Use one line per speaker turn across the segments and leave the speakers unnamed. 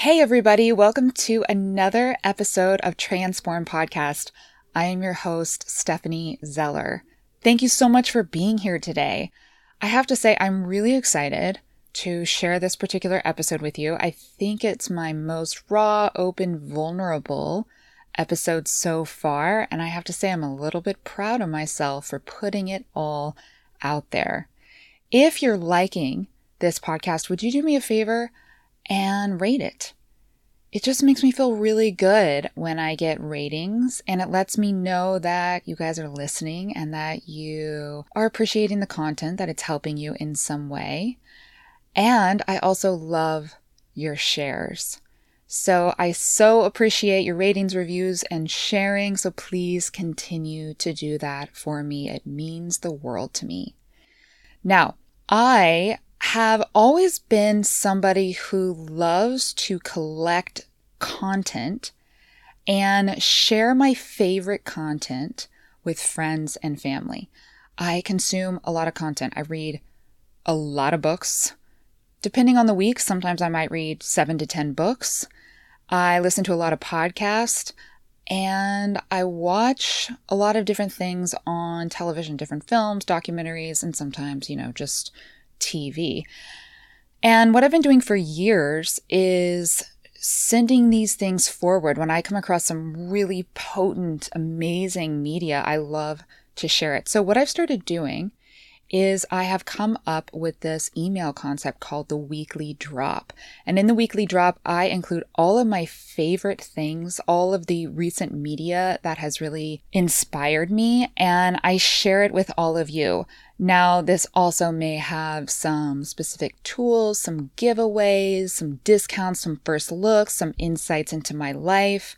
Hey, everybody, welcome to another episode of Transform Podcast. I am your host, Stephanie Zeller. Thank you so much for being here today. I have to say, I'm really excited to share this particular episode with you. I think it's my most raw, open, vulnerable episode so far, and I have to say, I'm a little bit proud of myself for putting it all out there. If you're liking this podcast, would you do me a favor and rate it? It just makes me feel really good when I get ratings and it lets me know that you guys are listening and that you are appreciating the content, that it's helping you in some way. And I also love your shares. So I so appreciate your ratings, reviews, and sharing. So please continue to do that for me. It means the world to me. Now, I have always been somebody who loves to collect content and share my favorite content with friends and family. I consume a lot of content. I read a lot of books. Depending on the week, sometimes I might read seven to 10 books. I listen to a lot of podcasts and I watch a lot of different things on television, different films, documentaries, and sometimes, you know, just TV. And what I've been doing for years is sending these things forward. When I come across some really potent, amazing media, I love to share it. So, what I've started doing is I have come up with this email concept called the weekly drop. And in the weekly drop, I include all of my favorite things, all of the recent media that has really inspired me, and I share it with all of you. Now, this also may have some specific tools, some giveaways, some discounts, some first looks, some insights into my life.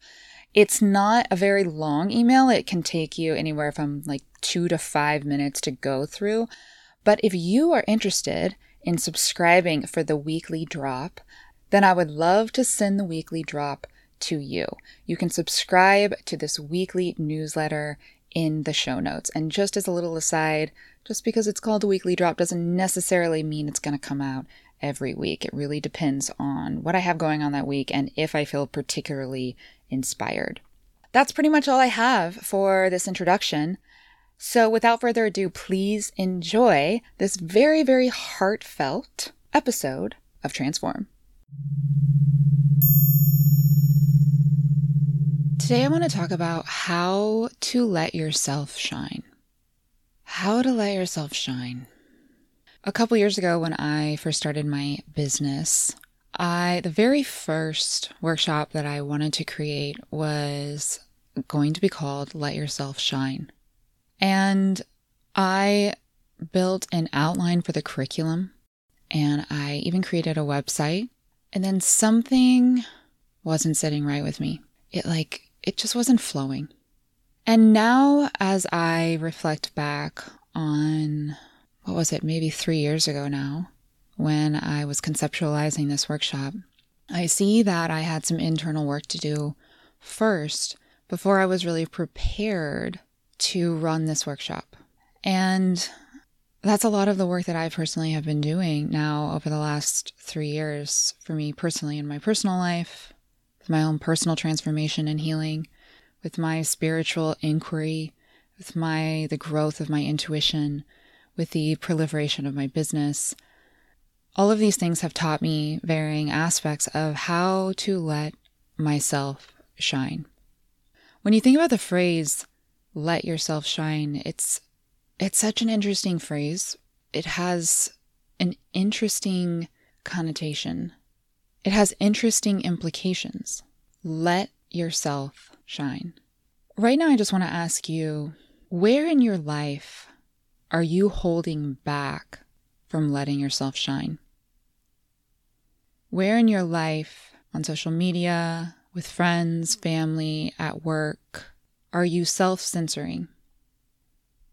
It's not a very long email. It can take you anywhere from like two to five minutes to go through. But if you are interested in subscribing for the weekly drop, then I would love to send the weekly drop to you. You can subscribe to this weekly newsletter in the show notes. And just as a little aside, just because it's called a weekly drop doesn't necessarily mean it's going to come out every week. It really depends on what I have going on that week and if I feel particularly inspired. That's pretty much all I have for this introduction. So, without further ado, please enjoy this very, very heartfelt episode of Transform. Today, I want to talk about how to let yourself shine. How to let yourself shine. A couple years ago, when I first started my business, I the very first workshop that I wanted to create was going to be called Let Yourself Shine. And I built an outline for the curriculum and I even created a website. And then something wasn't sitting right with me. It like, it just wasn't flowing. And now, as I reflect back on what was it, maybe three years ago now, when I was conceptualizing this workshop, I see that I had some internal work to do first before I was really prepared to run this workshop. And that's a lot of the work that I personally have been doing now over the last three years for me personally in my personal life, my own personal transformation and healing, with my spiritual inquiry, with my the growth of my intuition, with the proliferation of my business. All of these things have taught me varying aspects of how to let myself shine. When you think about the phrase let yourself shine. It's it's such an interesting phrase. It has an interesting connotation. It has interesting implications. Let yourself shine. Right now I just want to ask you, where in your life are you holding back from letting yourself shine? Where in your life, on social media, with friends, family, at work, are you self censoring?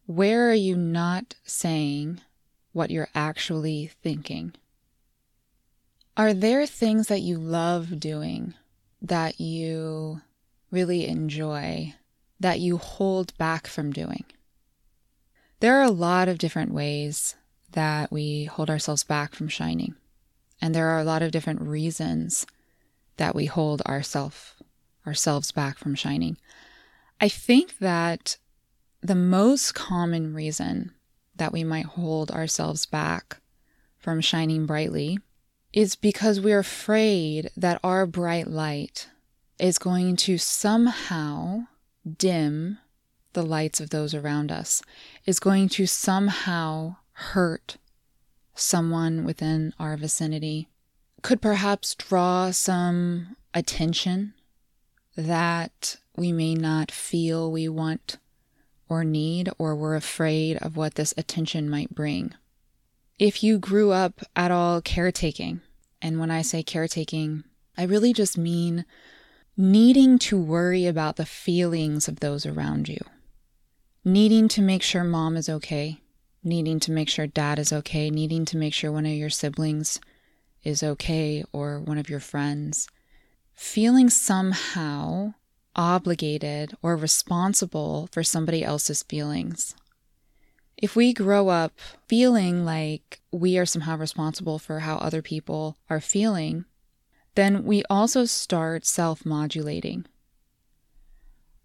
Where are you not saying what you're actually thinking? Are there things that you love doing that you really enjoy that you hold back from doing? There are a lot of different ways that we hold ourselves back from shining. And there are a lot of different reasons that we hold ourself ourselves back from shining. I think that the most common reason that we might hold ourselves back from shining brightly is because we're afraid that our bright light is going to somehow dim the lights of those around us, is going to somehow hurt someone within our vicinity, could perhaps draw some attention that we may not feel we want or need, or we're afraid of what this attention might bring. If you grew up at all caretaking, and when I say caretaking, I really just mean needing to worry about the feelings of those around you, needing to make sure mom is okay, needing to make sure dad is okay, needing to make sure one of your siblings is okay or one of your friends, feeling somehow obligated or responsible for somebody else's feelings. If we grow up feeling like we are somehow responsible for how other people are feeling, then we also start self modulating.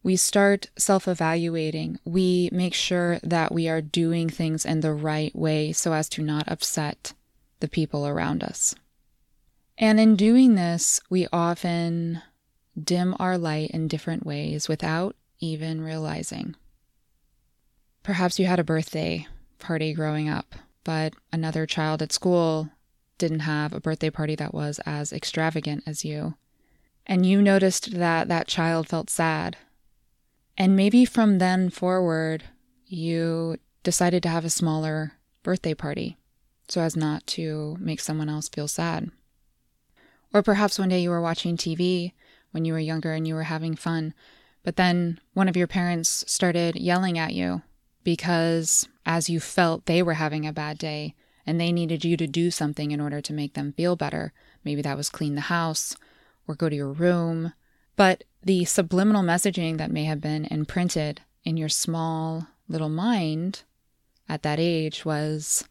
We start self evaluating. We make sure that we are doing things in the right way so as to not upset the people around us. And in doing this, we often dim our light in different ways without even realizing. Perhaps you had a birthday party growing up, but another child at school didn't have a birthday party that was as extravagant as you. And you noticed that that child felt sad. And maybe from then forward, you decided to have a smaller birthday party so as not to make someone else feel sad. Or perhaps one day you were watching TV when you were younger and you were having fun, but then one of your parents started yelling at you because as you felt they were having a bad day and they needed you to do something in order to make them feel better. Maybe that was clean the house or go to your room. But the subliminal messaging that may have been imprinted in your small little mind at that age was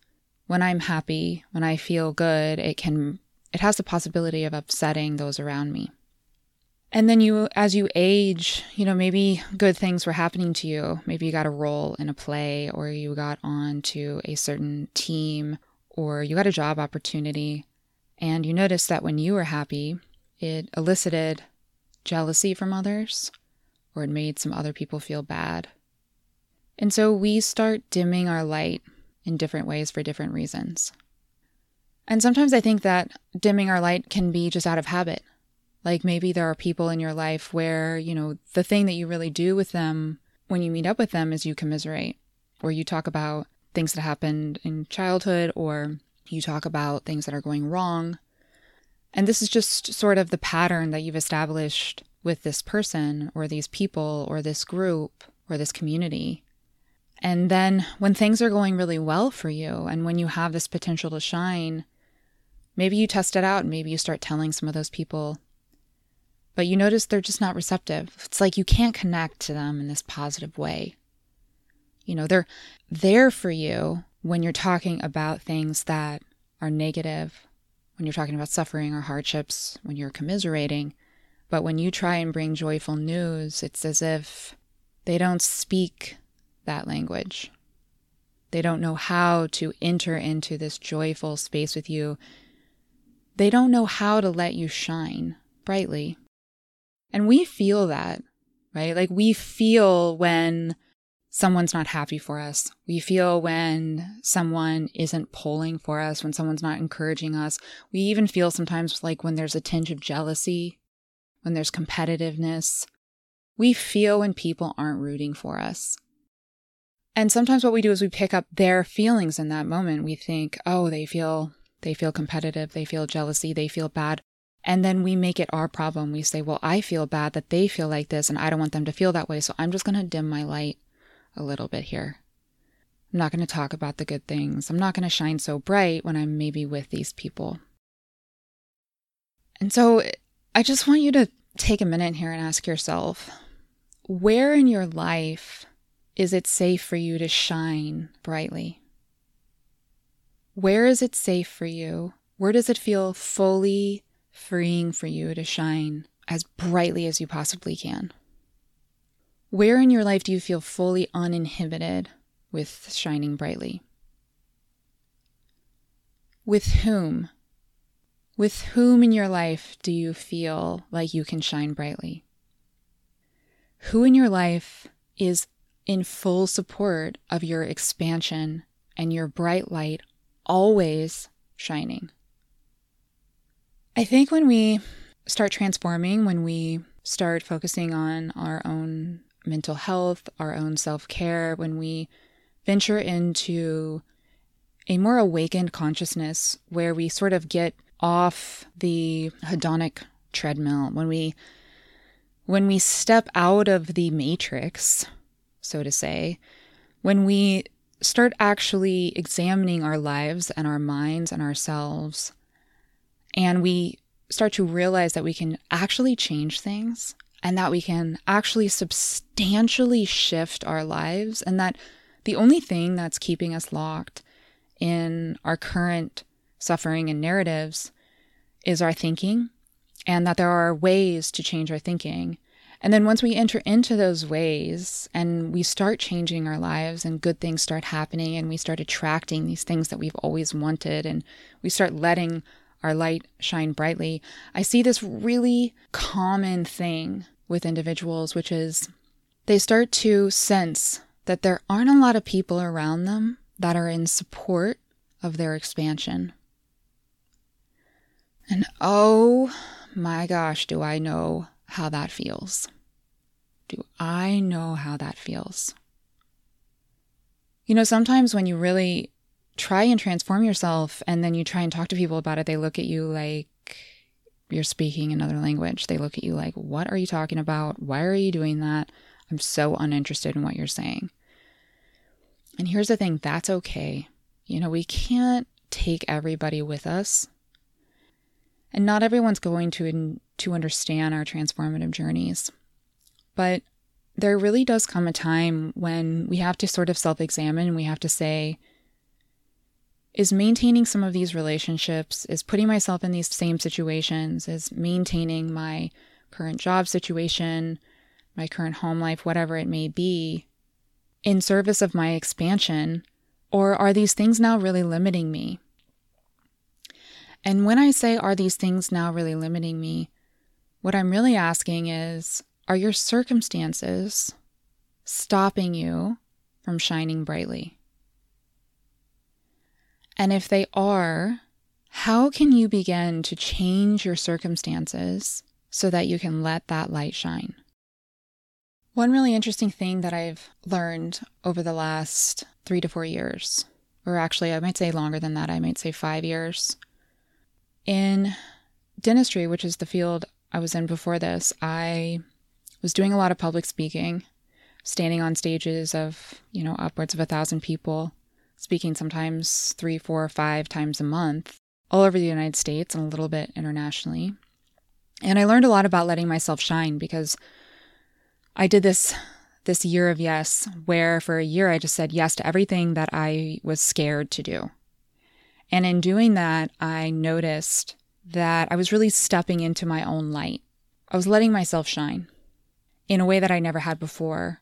when I'm happy, when I feel good, it can it has the possibility of upsetting those around me. And then you, as you age, you know, maybe good things were happening to you. Maybe you got a role in a play, or you got on to a certain team, or you got a job opportunity. And you noticed that when you were happy, it elicited jealousy from others, or it made some other people feel bad. And so we start dimming our light in different ways for different reasons. And sometimes I think that dimming our light can be just out of habit. Like maybe there are people in your life where, you know, the thing that you really do with them when you meet up with them is you commiserate or you talk about things that happened in childhood or you talk about things that are going wrong. And this is just sort of the pattern that you've established with this person or these people or this group or this community. And then when things are going really well for you and when you have this potential to shine, maybe you test it out and maybe you start telling some of those people but you notice they're just not receptive. It's like you can't connect to them in this positive way. You know, they're there for you when you're talking about things that are negative, when you're talking about suffering or hardships, when you're commiserating. But when you try and bring joyful news, it's as if they don't speak that language. They don't know how to enter into this joyful space with you. They don't know how to let you shine brightly. And we feel that, right? Like we feel when someone's not happy for us. We feel when someone isn't pulling for us, when someone's not encouraging us. We even feel sometimes like when there's a tinge of jealousy, when there's competitiveness. We feel when people aren't rooting for us. And sometimes what we do is we pick up their feelings in that moment. We think, oh, they feel they feel competitive, they feel jealousy, they feel bad. And then we make it our problem. We say, well, I feel bad that they feel like this and I don't want them to feel that way. So I'm just going to dim my light a little bit here. I'm not going to talk about the good things. I'm not going to shine so bright when I'm maybe with these people. And so I just want you to take a minute here and ask yourself where in your life is it safe for you to shine brightly? Where is it safe for you? Where does it feel fully freeing for you to shine as brightly as you possibly can. Where in your life do you feel fully uninhibited with shining brightly? With whom? With whom in your life do you feel like you can shine brightly? Who in your life is in full support of your expansion and your bright light always shining? I think when we start transforming, when we start focusing on our own mental health, our own self care, when we venture into a more awakened consciousness where we sort of get off the hedonic treadmill, when we when we step out of the matrix, so to say, when we start actually examining our lives and our minds and ourselves, and we start to realize that we can actually change things and that we can actually substantially shift our lives, and that the only thing that's keeping us locked in our current suffering and narratives is our thinking, and that there are ways to change our thinking. And then once we enter into those ways and we start changing our lives and good things start happening and we start attracting these things that we've always wanted and we start letting our light shine brightly, I see this really common thing with individuals, which is they start to sense that there aren't a lot of people around them that are in support of their expansion. And oh my gosh, do I know how that feels? Do I know how that feels? You know, sometimes when you really try and transform yourself and then you try and talk to people about it, they look at you like you're speaking another language. They look at you like, What are you talking about? Why are you doing that? I'm so uninterested in what you're saying. And here's the thing that's okay. You know, we can't take everybody with us. And not everyone's going to to understand our transformative journeys. But there really does come a time when we have to sort of self-examine and we have to say is maintaining some of these relationships, is putting myself in these same situations, is maintaining my current job situation, my current home life, whatever it may be, in service of my expansion? Or are these things now really limiting me? And when I say, are these things now really limiting me? What I'm really asking is, are your circumstances stopping you from shining brightly? And if they are, how can you begin to change your circumstances so that you can let that light shine? One really interesting thing that I've learned over the last three to four years, or actually, I might say longer than that, I might say five years. In dentistry, which is the field I was in before this, I was doing a lot of public speaking, standing on stages of, you know, upwards of a thousand people, speaking sometimes three, four, five times a month, all over the United States and a little bit internationally. And I learned a lot about letting myself shine because I did this this year of yes, where for a year I just said yes to everything that I was scared to do. And in doing that, I noticed that I was really stepping into my own light. I was letting myself shine in a way that I never had before.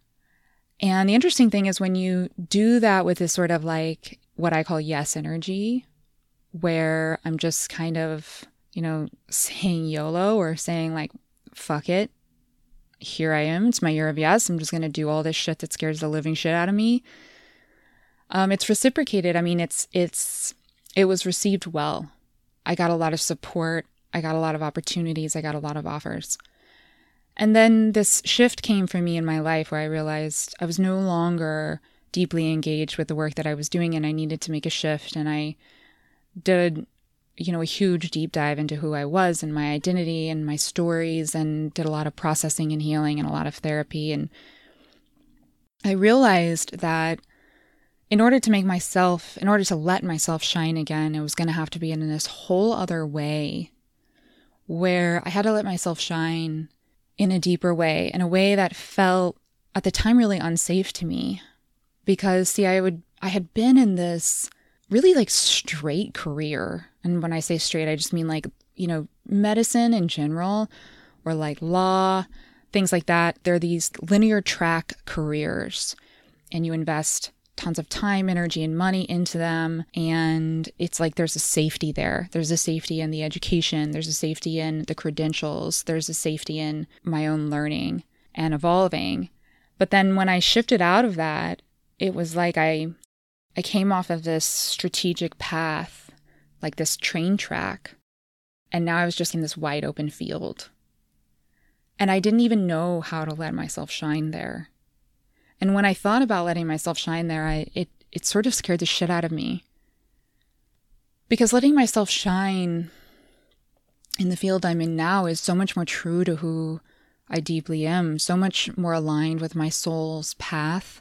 And the interesting thing is when you do that with this sort of like what I call yes energy, where I'm just kind of, you know, saying YOLO or saying like, fuck it, here I am. It's my year of yes. I'm just going to do all this shit that scares the living shit out of me. Um, it's reciprocated. I mean, it's, it's, it was received well. I got a lot of support. I got a lot of opportunities. I got a lot of offers. And then this shift came for me in my life where I realized I was no longer deeply engaged with the work that I was doing and I needed to make a shift. And I did you know, a huge deep dive into who I was and my identity and my stories and did a lot of processing and healing and a lot of therapy. And I realized that in order to make myself, in order to let myself shine again, it was going to have to be in this whole other way where I had to let myself shine in a deeper way, in a way that felt at the time really unsafe to me. Because, see, I would, I had been in this really like straight career. And when I say straight, I just mean like, you know, medicine in general, or like law, things like that, they're these linear track careers. And you invest tons of time, energy, and money into them. And it's like there's a safety there. There's a safety in the education, there's a safety in the credentials, there's a safety in my own learning and evolving. But then when I shifted out of that, it was like I I came off of this strategic path, like this train track, and now I was just in this wide open field. And I didn't even know how to let myself shine there. And when I thought about letting myself shine there, I, it, it sort of scared the shit out of me. Because letting myself shine in the field I'm in now is so much more true to who I deeply am, so much more aligned with my soul's path,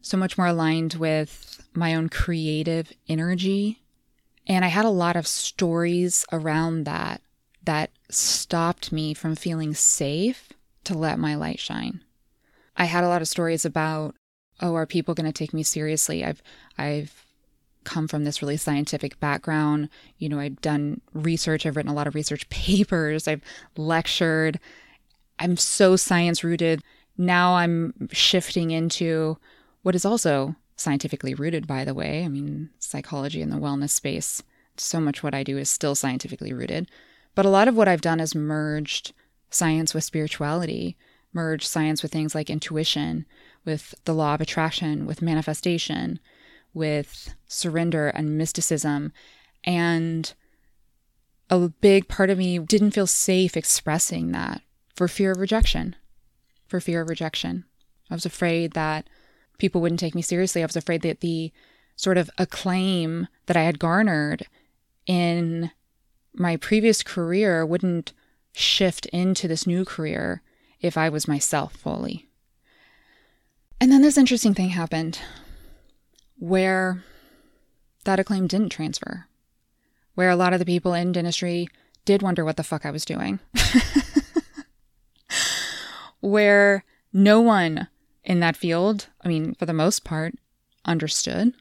so much more aligned with my own creative energy. And I had a lot of stories around that that stopped me from feeling safe to let my light shine. I had a lot of stories about, oh, are people going to take me seriously? I've I've come from this really scientific background. You know, I've done research, I've written a lot of research papers, I've lectured. I'm so science rooted. Now I'm shifting into what is also scientifically rooted, by the way. I mean, psychology in the wellness space. So much what I do is still scientifically rooted. But a lot of what I've done is merged science with spirituality merge science with things like intuition, with the law of attraction, with manifestation, with surrender and mysticism. And a big part of me didn't feel safe expressing that for fear of rejection. For fear of rejection. I was afraid that people wouldn't take me seriously. I was afraid that the sort of acclaim that I had garnered in my previous career wouldn't shift into this new career if I was myself fully. And then this interesting thing happened where that acclaim didn't transfer, where a lot of the people in dentistry did wonder what the fuck I was doing, where no one in that field, I mean, for the most part, understood,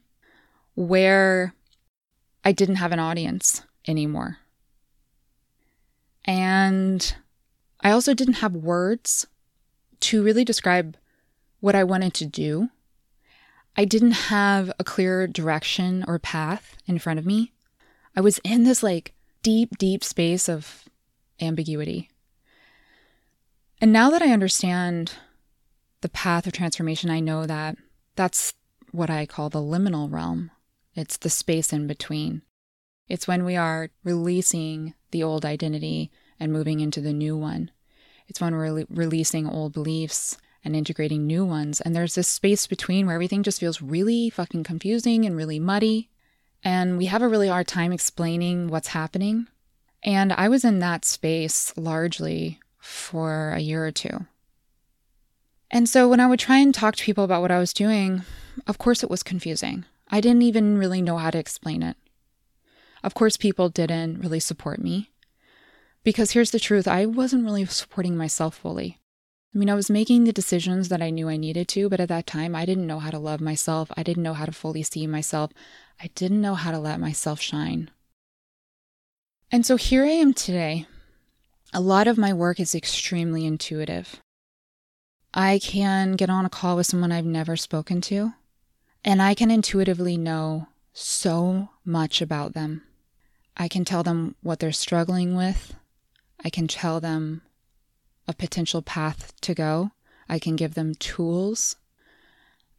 where I didn't have an audience anymore. And I also didn't have words to really describe what I wanted to do. I didn't have a clear direction or path in front of me. I was in this like deep, deep space of ambiguity. And now that I understand the path of transformation, I know that that's what I call the liminal realm. It's the space in between. It's when we are releasing the old identity and moving into the new one. It's when we're re- releasing old beliefs and integrating new ones. And there's this space between where everything just feels really fucking confusing and really muddy. And we have a really hard time explaining what's happening. And I was in that space largely for a year or two. And so when I would try and talk to people about what I was doing, of course it was confusing. I didn't even really know how to explain it. Of course, people didn't really support me. Because here's the truth I wasn't really supporting myself fully. I mean, I was making the decisions that I knew I needed to, but at that time, I didn't know how to love myself. I didn't know how to fully see myself. I didn't know how to let myself shine. And so here I am today. A lot of my work is extremely intuitive. I can get on a call with someone I've never spoken to, and I can intuitively know so much about them. I can tell them what they're struggling with. I can tell them a potential path to go. I can give them tools.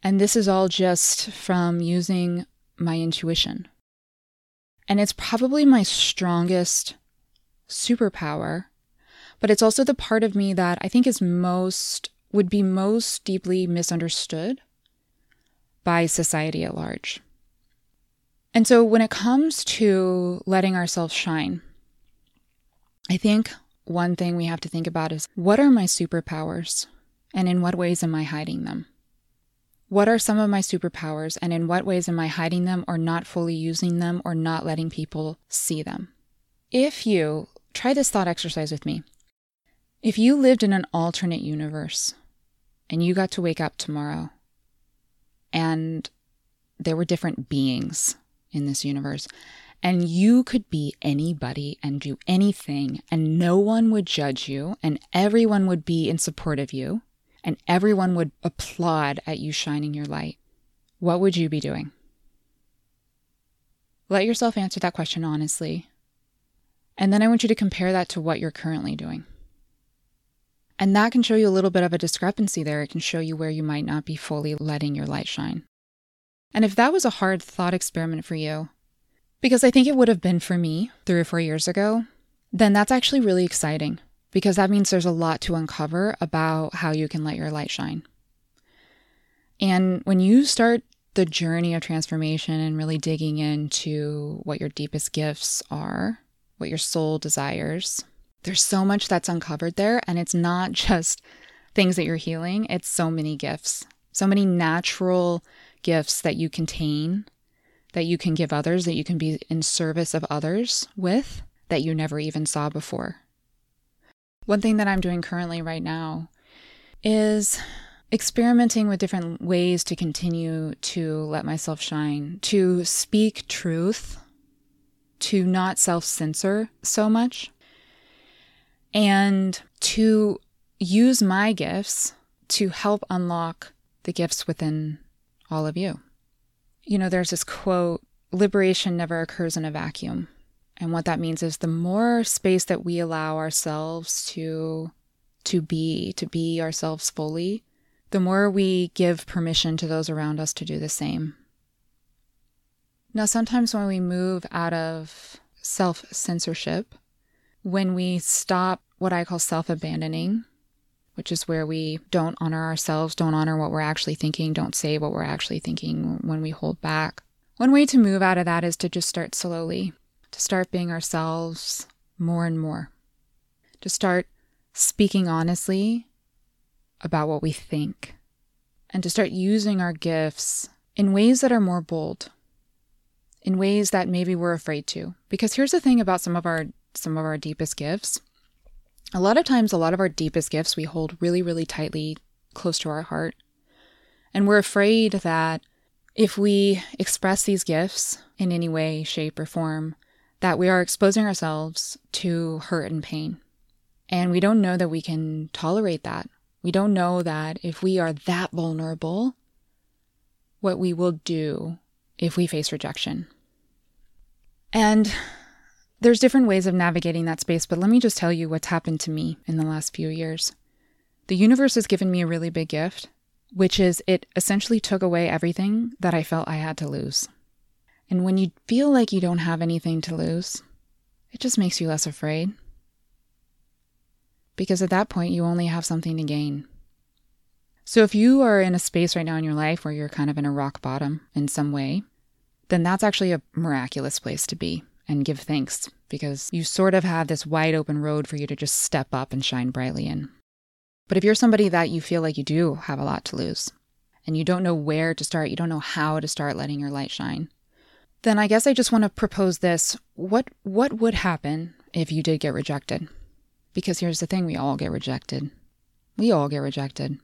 And this is all just from using my intuition. And it's probably my strongest superpower, but it's also the part of me that I think is most, would be most deeply misunderstood by society at large. And so when it comes to letting ourselves shine, I think one thing we have to think about is what are my superpowers and in what ways am I hiding them? What are some of my superpowers and in what ways am I hiding them or not fully using them or not letting people see them? If you try this thought exercise with me, if you lived in an alternate universe and you got to wake up tomorrow and there were different beings in this universe and you could be anybody and do anything, and no one would judge you, and everyone would be in support of you, and everyone would applaud at you shining your light, what would you be doing? Let yourself answer that question honestly. And then I want you to compare that to what you're currently doing. And that can show you a little bit of a discrepancy there. It can show you where you might not be fully letting your light shine. And if that was a hard thought experiment for you, because I think it would have been for me three or four years ago, then that's actually really exciting because that means there's a lot to uncover about how you can let your light shine. And when you start the journey of transformation and really digging into what your deepest gifts are, what your soul desires, there's so much that's uncovered there. And it's not just things that you're healing, it's so many gifts, so many natural gifts that you contain, that you can give others, that you can be in service of others with that you never even saw before. One thing that I'm doing currently right now is experimenting with different ways to continue to let myself shine, to speak truth, to not self censor so much, and to use my gifts to help unlock the gifts within all of you. You know, there's this quote liberation never occurs in a vacuum. And what that means is the more space that we allow ourselves to to be, to be ourselves fully, the more we give permission to those around us to do the same. Now, sometimes when we move out of self censorship, when we stop what I call self abandoning, which is where we don't honor ourselves, don't honor what we're actually thinking, don't say what we're actually thinking when we hold back. One way to move out of that is to just start slowly, to start being ourselves more and more, to start speaking honestly about what we think, and to start using our gifts in ways that are more bold, in ways that maybe we're afraid to. Because here's the thing about some of our some of our deepest gifts. A lot of times a lot of our deepest gifts we hold really really tightly close to our heart. And we're afraid that if we express these gifts in any way, shape or form, that we are exposing ourselves to hurt and pain. And we don't know that we can tolerate that. We don't know that if we are that vulnerable, what we will do if we face rejection. And there's different ways of navigating that space, but let me just tell you what's happened to me in the last few years. The universe has given me a really big gift, which is it essentially took away everything that I felt I had to lose. And when you feel like you don't have anything to lose, it just makes you less afraid because at that point you only have something to gain. So if you are in a space right now in your life where you're kind of in a rock bottom in some way, then that's actually a miraculous place to be and give thanks because you sort of have this wide open road for you to just step up and shine brightly in. But if you're somebody that you feel like you do have a lot to lose and you don't know where to start, you don't know how to start letting your light shine, then I guess I just want to propose this. What what would happen if you did get rejected? Because here's the thing we all get rejected. We all get rejected.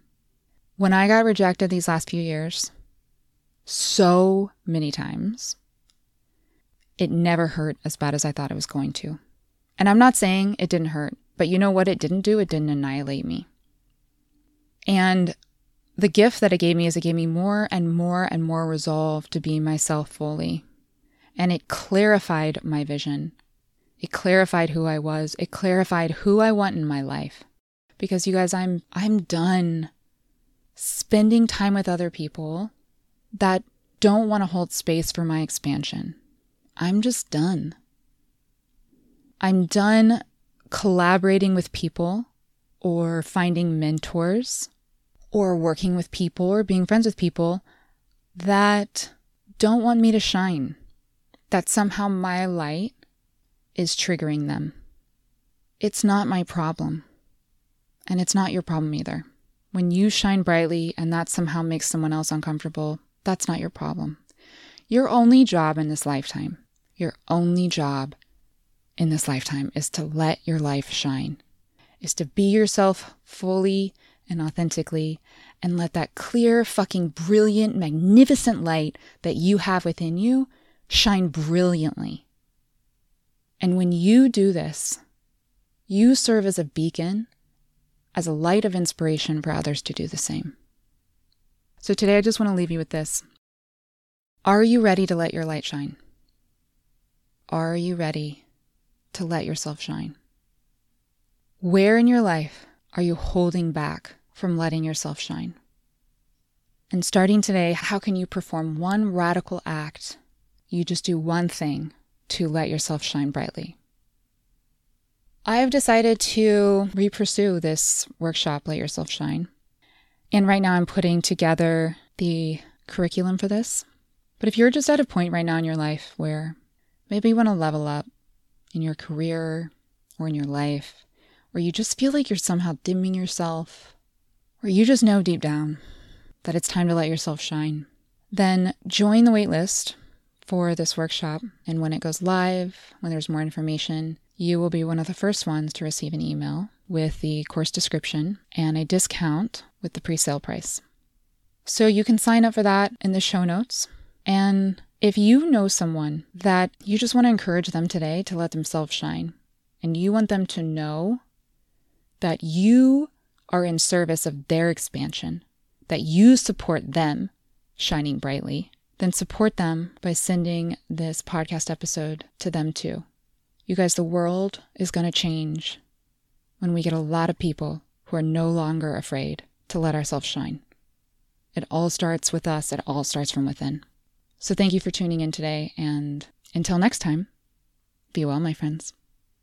When I got rejected these last few years, so many times, it never hurt as bad as I thought it was going to. And I'm not saying it didn't hurt, but you know what it didn't do? It didn't annihilate me. And the gift that it gave me is it gave me more and more and more resolve to be myself fully. And it clarified my vision it clarified who I was. It clarified who I want in my life. Because you guys, I'm I'm done spending time with other people that don't want to hold space for my expansion. I'm just done. I'm done collaborating with people or finding mentors or working with people or being friends with people that don't want me to shine. That somehow my light is triggering them. It's not my problem. And it's not your problem either. When you shine brightly and that somehow makes someone else uncomfortable, that's not your problem. Your only job in this lifetime, your only job in this lifetime is to let your life shine, is to be yourself fully and authentically and let that clear, fucking brilliant, magnificent light that you have within you shine brilliantly And when you do this, you serve as a beacon, as a light of inspiration for others to do the same. So today I just want to leave you with this. Are you ready to let your light shine? Are you ready to let yourself shine? Where in your life are you holding back from letting yourself shine? And starting today, how can you perform one radical act? You just do one thing to let yourself shine brightly. I have decided to re-pursue this workshop, Let Yourself Shine. And right now I'm putting together the curriculum for this. But if you're just at a point right now in your life where maybe you want to level up in your career or in your life, or you just feel like you're somehow dimming yourself, or you just know deep down that it's time to let yourself shine, then join the waitlist for this workshop. And when it goes live, when there's more information, you will be one of the first ones to receive an email with the course description and a discount with the pre sale price. So you can sign up for that in the show notes. And if you know someone that you just want to encourage them today to let themselves shine, and you want them to know that you are in service of their expansion, that you support them shining brightly, then support them by sending this podcast episode to them too. You guys, the world is going to change when we get a lot of people who are no longer afraid to let ourselves shine. It all starts with us, it all starts from within. So thank you for tuning in today, and until next time, be well, my friends.